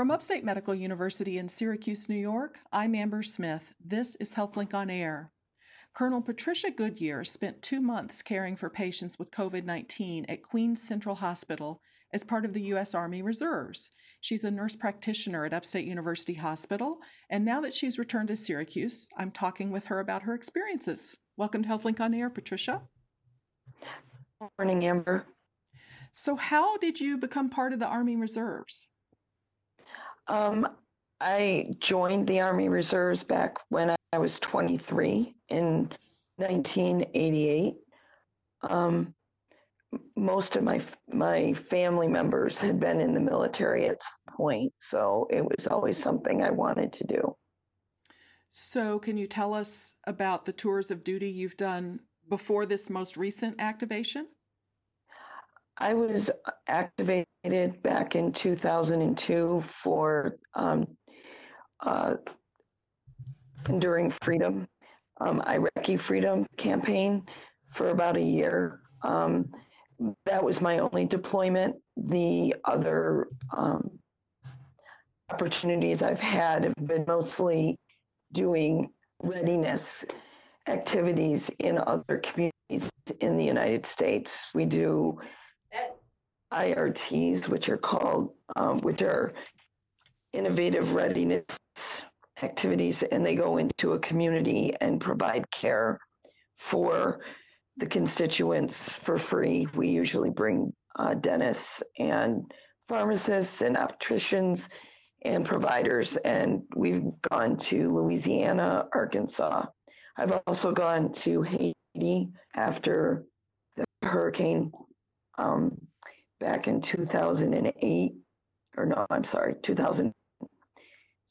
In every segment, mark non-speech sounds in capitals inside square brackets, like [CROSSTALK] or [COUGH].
From Upstate Medical University in Syracuse, New York, I'm Amber Smith. This is HealthLink on Air. Colonel Patricia Goodyear spent two months caring for patients with COVID 19 at Queens Central Hospital as part of the U.S. Army Reserves. She's a nurse practitioner at Upstate University Hospital, and now that she's returned to Syracuse, I'm talking with her about her experiences. Welcome to HealthLink on Air, Patricia. Good morning, Amber. So, how did you become part of the Army Reserves? Um, I joined the Army Reserves back when I was 23 in 1988. Um, most of my my family members had been in the military at some point, so it was always something I wanted to do. So, can you tell us about the tours of duty you've done before this most recent activation? I was activated back in 2002 for um, uh, Enduring Freedom, um, Iraqi Freedom campaign for about a year. Um, that was my only deployment. The other um, opportunities I've had have been mostly doing readiness activities in other communities in the United States. We do IRTs, which are called, um, which are innovative readiness activities, and they go into a community and provide care for the constituents for free. We usually bring uh, dentists and pharmacists and opticians and providers, and we've gone to Louisiana, Arkansas. I've also gone to Haiti after the hurricane um, back in 2008 or no i'm sorry 2000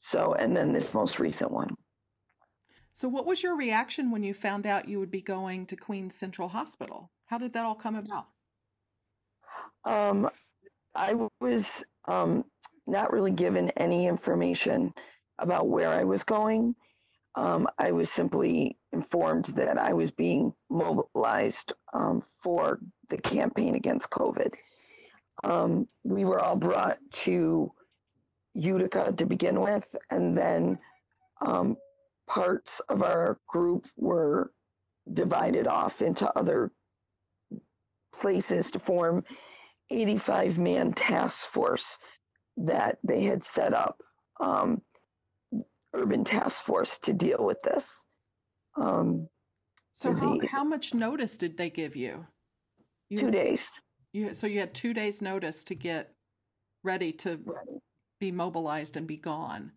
so and then this most recent one. So what was your reaction when you found out you would be going to queens central hospital? How did that all come about? Um, i was um, not really given any information about where i was going. Um, i was simply informed that i was being mobilized um, for the campaign against covid um, we were all brought to Utica to begin with, and then um, parts of our group were divided off into other places to form 85 man task force that they had set up um, urban task force to deal with this um, so how, how, much notice did they give you, you two days you so you had two days notice to get ready to ready. be mobilized and be gone.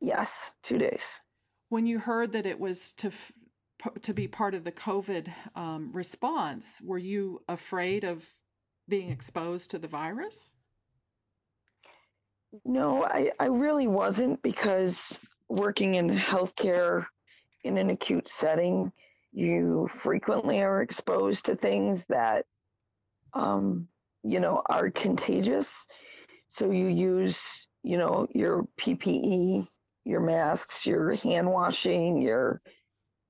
Yes, two days. When you heard that it was to to be part of the COVID um, response, were you afraid of being exposed to the virus? No, I, I really wasn't because working in healthcare in an acute setting, you frequently are exposed to things that um, you know, are contagious. So you use, you know, your PPE, your masks, your hand washing, your,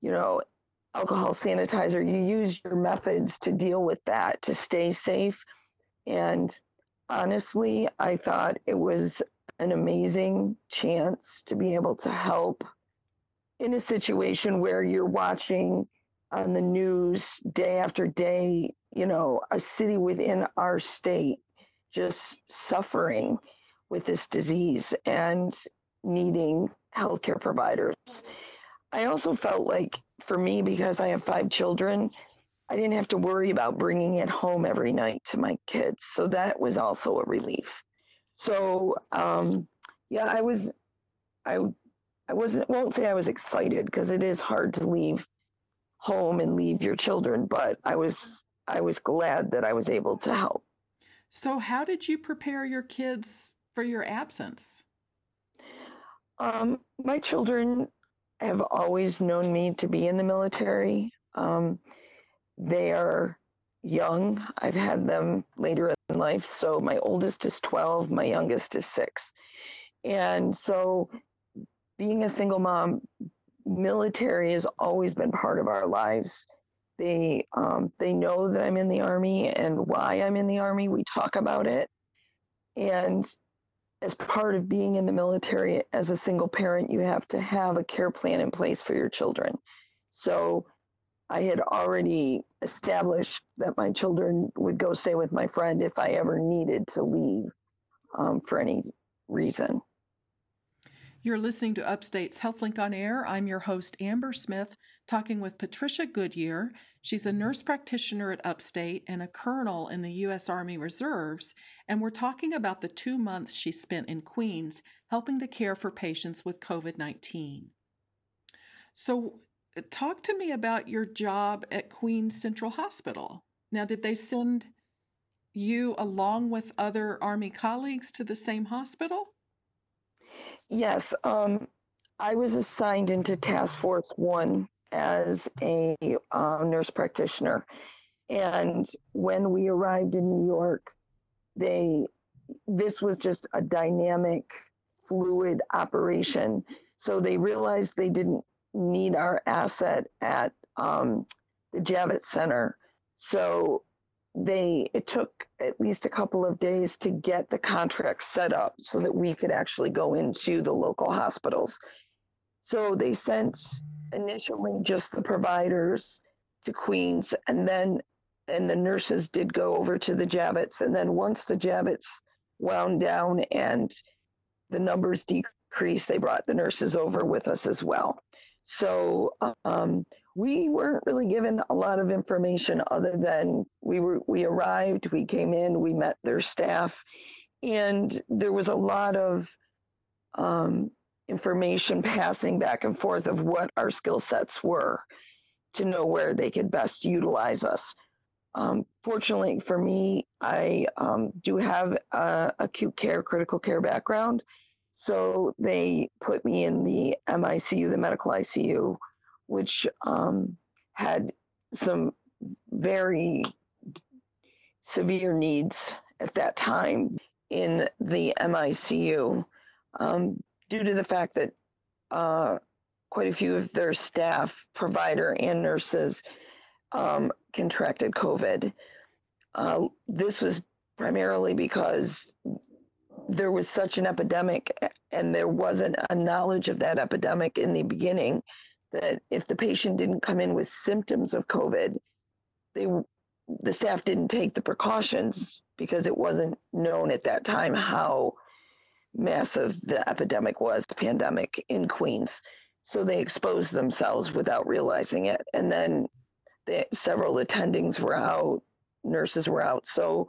you know, alcohol sanitizer. You use your methods to deal with that to stay safe. And honestly, I thought it was an amazing chance to be able to help in a situation where you're watching on the news day after day you know, a city within our state just suffering with this disease and needing healthcare providers. I also felt like for me, because I have five children, I didn't have to worry about bringing it home every night to my kids. So that was also a relief. So, um, yeah, I was, I, I wasn't, won't say I was excited because it is hard to leave home and leave your children, but I was I was glad that I was able to help. So, how did you prepare your kids for your absence? Um, my children have always known me to be in the military. Um, they are young. I've had them later in life. So, my oldest is 12, my youngest is six. And so, being a single mom, military has always been part of our lives. They um, they know that I'm in the army and why I'm in the army. We talk about it, and as part of being in the military as a single parent, you have to have a care plan in place for your children. So I had already established that my children would go stay with my friend if I ever needed to leave um, for any reason. You're listening to Upstate's HealthLink on Air. I'm your host, Amber Smith, talking with Patricia Goodyear. She's a nurse practitioner at Upstate and a colonel in the U.S. Army Reserves, and we're talking about the two months she spent in Queens helping to care for patients with COVID 19. So, talk to me about your job at Queens Central Hospital. Now, did they send you along with other Army colleagues to the same hospital? Yes, um, I was assigned into Task Force One as a uh, nurse practitioner, and when we arrived in New York, they this was just a dynamic, fluid operation. So they realized they didn't need our asset at um, the Javits Center. So they it took at least a couple of days to get the contract set up so that we could actually go into the local hospitals. So they sent initially just the providers to Queens and then and the nurses did go over to the Javits and then once the Javits wound down and the numbers decreased they brought the nurses over with us as well. So um, we weren't really given a lot of information other than we were we arrived, we came in, we met their staff, and there was a lot of um, information [LAUGHS] passing back and forth of what our skill sets were to know where they could best utilize us. Um, fortunately for me, I um, do have a acute care, critical care background. So they put me in the MICU, the medical ICU, which um, had some very severe needs at that time in the MICU um, due to the fact that uh, quite a few of their staff, provider, and nurses um, contracted COVID. Uh, this was primarily because there was such an epidemic and there wasn't a knowledge of that epidemic in the beginning that if the patient didn't come in with symptoms of COVID, they the staff didn't take the precautions because it wasn't known at that time how massive the epidemic was, pandemic in Queens. So they exposed themselves without realizing it. And then they, several attendings were out, nurses were out. So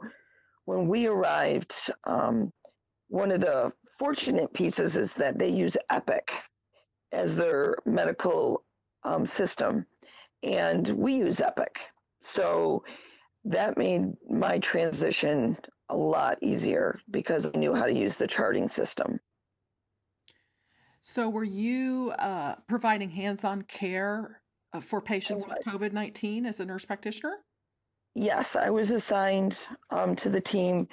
when we arrived, um, one of the fortunate pieces is that they use Epic as their medical um, system, and we use Epic. So that made my transition a lot easier because I knew how to use the charting system. So, were you uh, providing hands on care uh, for patients with COVID 19 as a nurse practitioner? Yes, I was assigned um, to the team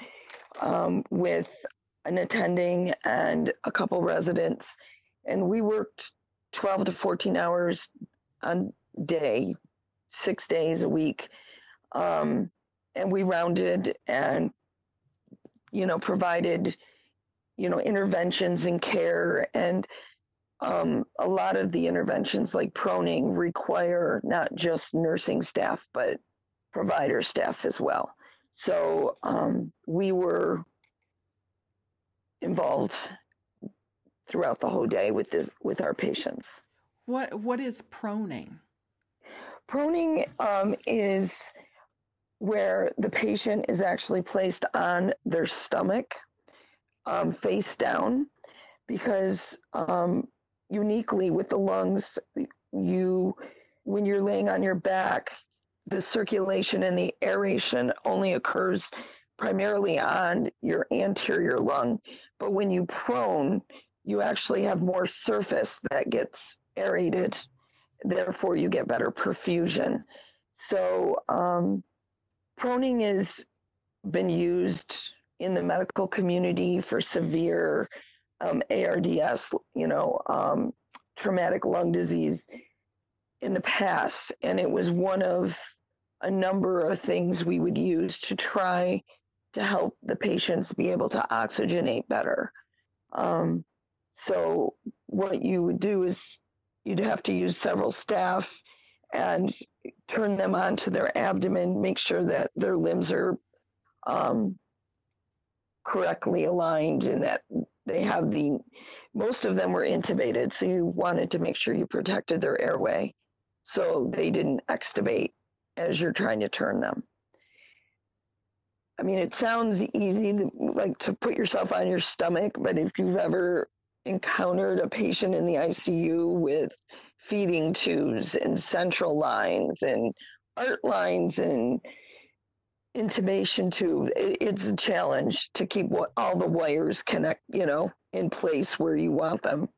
um, with an attending and a couple residents and we worked 12 to 14 hours a day, six days a week. Um, and we rounded and, you know, provided, you know, interventions and care. And um, a lot of the interventions, like proning, require not just nursing staff, but provider staff as well. So um, we were involved throughout the whole day with the with our patients. What what is proning? Proning um, is where the patient is actually placed on their stomach, um, face down, because um, uniquely with the lungs, you when you're laying on your back, the circulation and the aeration only occurs primarily on your anterior lung. But when you prone, you actually have more surface that gets aerated. Therefore, you get better perfusion. So, um, proning has been used in the medical community for severe um, ARDS, you know, um, traumatic lung disease in the past. And it was one of a number of things we would use to try to help the patients be able to oxygenate better. Um, so what you would do is you'd have to use several staff and turn them onto their abdomen, make sure that their limbs are um, correctly aligned and that they have the most of them were intubated so you wanted to make sure you protected their airway so they didn't extubate as you're trying to turn them. I mean it sounds easy to, like to put yourself on your stomach but if you've ever encountered a patient in the icu with feeding tubes and central lines and art lines and intubation tube. It's a challenge to keep what all the wires connect you know in place where you want them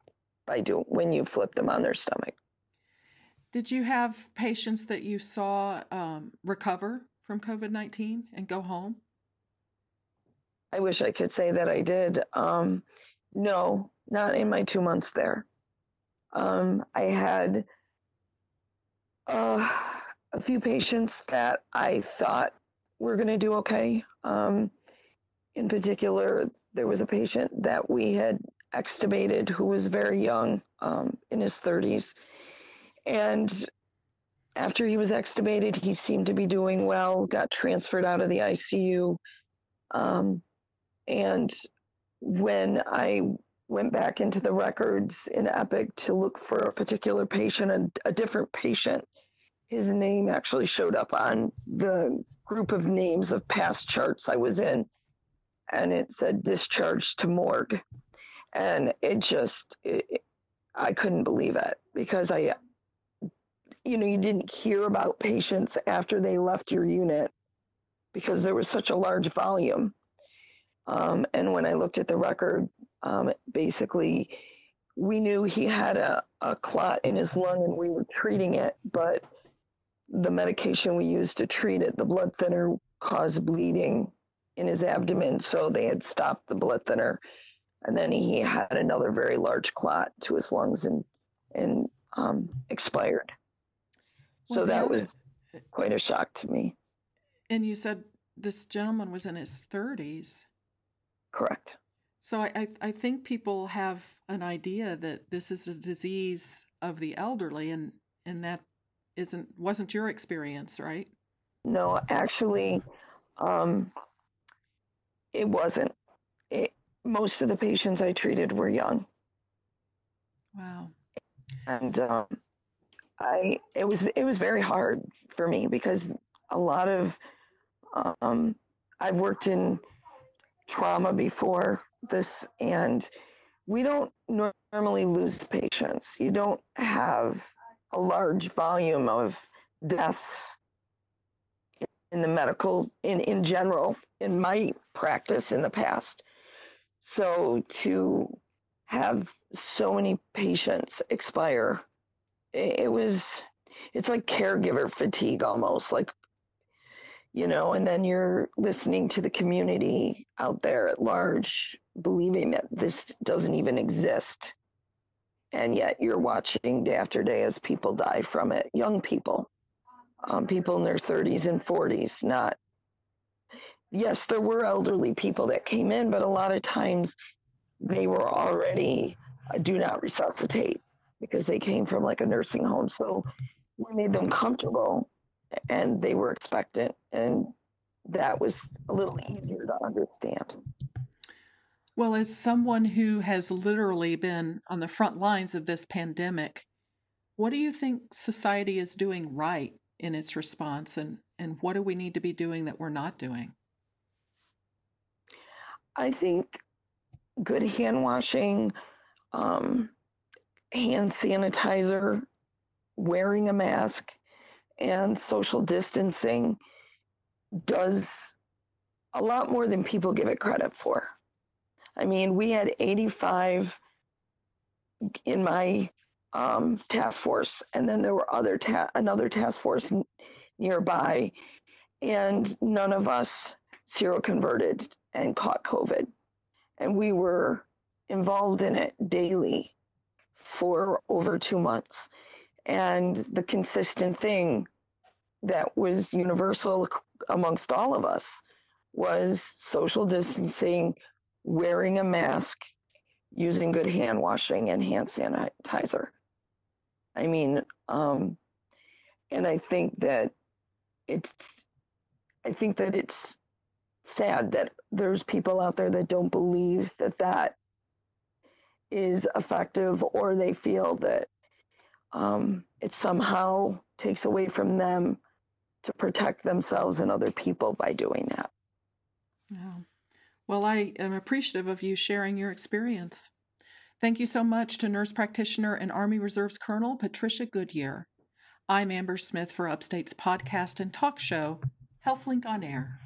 by doing when you flip them on their stomach. Did you have patients that you saw um, recover from covid-19 and go home? I wish i could say that i did. Um, no not in my two months there um, i had uh, a few patients that i thought we're going to do okay. Um, in particular, there was a patient that we had extubated who was very young, um, in his 30s. And after he was extubated, he seemed to be doing well, got transferred out of the ICU. Um, and when I went back into the records in Epic to look for a particular patient, a, a different patient, his name actually showed up on the group of names of past charts I was in, and it said discharged to morgue, and it just it, I couldn't believe it because I, you know, you didn't hear about patients after they left your unit because there was such a large volume. Um, and when I looked at the record, um, basically, we knew he had a, a clot in his lung and we were treating it, but the medication we used to treat it, the blood thinner caused bleeding in his abdomen. So they had stopped the blood thinner. And then he had another very large clot to his lungs and, and um, expired. Well, so that was quite a shock to me. And you said this gentleman was in his 30s. Correct. So I, I, I think people have an idea that this is a disease of the elderly, and and that isn't wasn't your experience, right? No, actually, um, it wasn't. It, most of the patients I treated were young. Wow. And um, I it was it was very hard for me because a lot of um, I've worked in trauma before this and we don't normally lose patients. You don't have a large volume of deaths in the medical in in general in my practice in the past so to have so many patients expire it, it was it's like caregiver fatigue almost like you know and then you're listening to the community out there at large believing that this doesn't even exist. And yet you're watching day after day as people die from it young people. Um, people in their 30s and 40s not yes there were elderly people that came in but a lot of times they were already uh, do not resuscitate because they came from like a nursing home. So we made them comfortable and they were expectant and that was a little easier to understand well, as someone who has literally been on the front lines of this pandemic, what do you think society is doing right in its response, and, and what do we need to be doing that we're not doing? I think good hand washing, um, hand sanitizer, wearing a mask, and social distancing does a lot more than people give it credit for. I mean, we had 85 in my um, task force, and then there were other ta- another task force n- nearby, and none of us zero seroconverted and caught COVID, and we were involved in it daily for over two months, and the consistent thing that was universal amongst all of us was social distancing wearing a mask using good hand washing and hand sanitizer. I mean, um, and I think that it's, I think that it's sad that there's people out there that don't believe that that is effective or they feel that um, it somehow takes away from them to protect themselves and other people by doing that. Yeah. Well, I am appreciative of you sharing your experience. Thank you so much to nurse practitioner and Army Reserves Colonel Patricia Goodyear. I'm Amber Smith for Upstate's podcast and talk show, HealthLink on Air.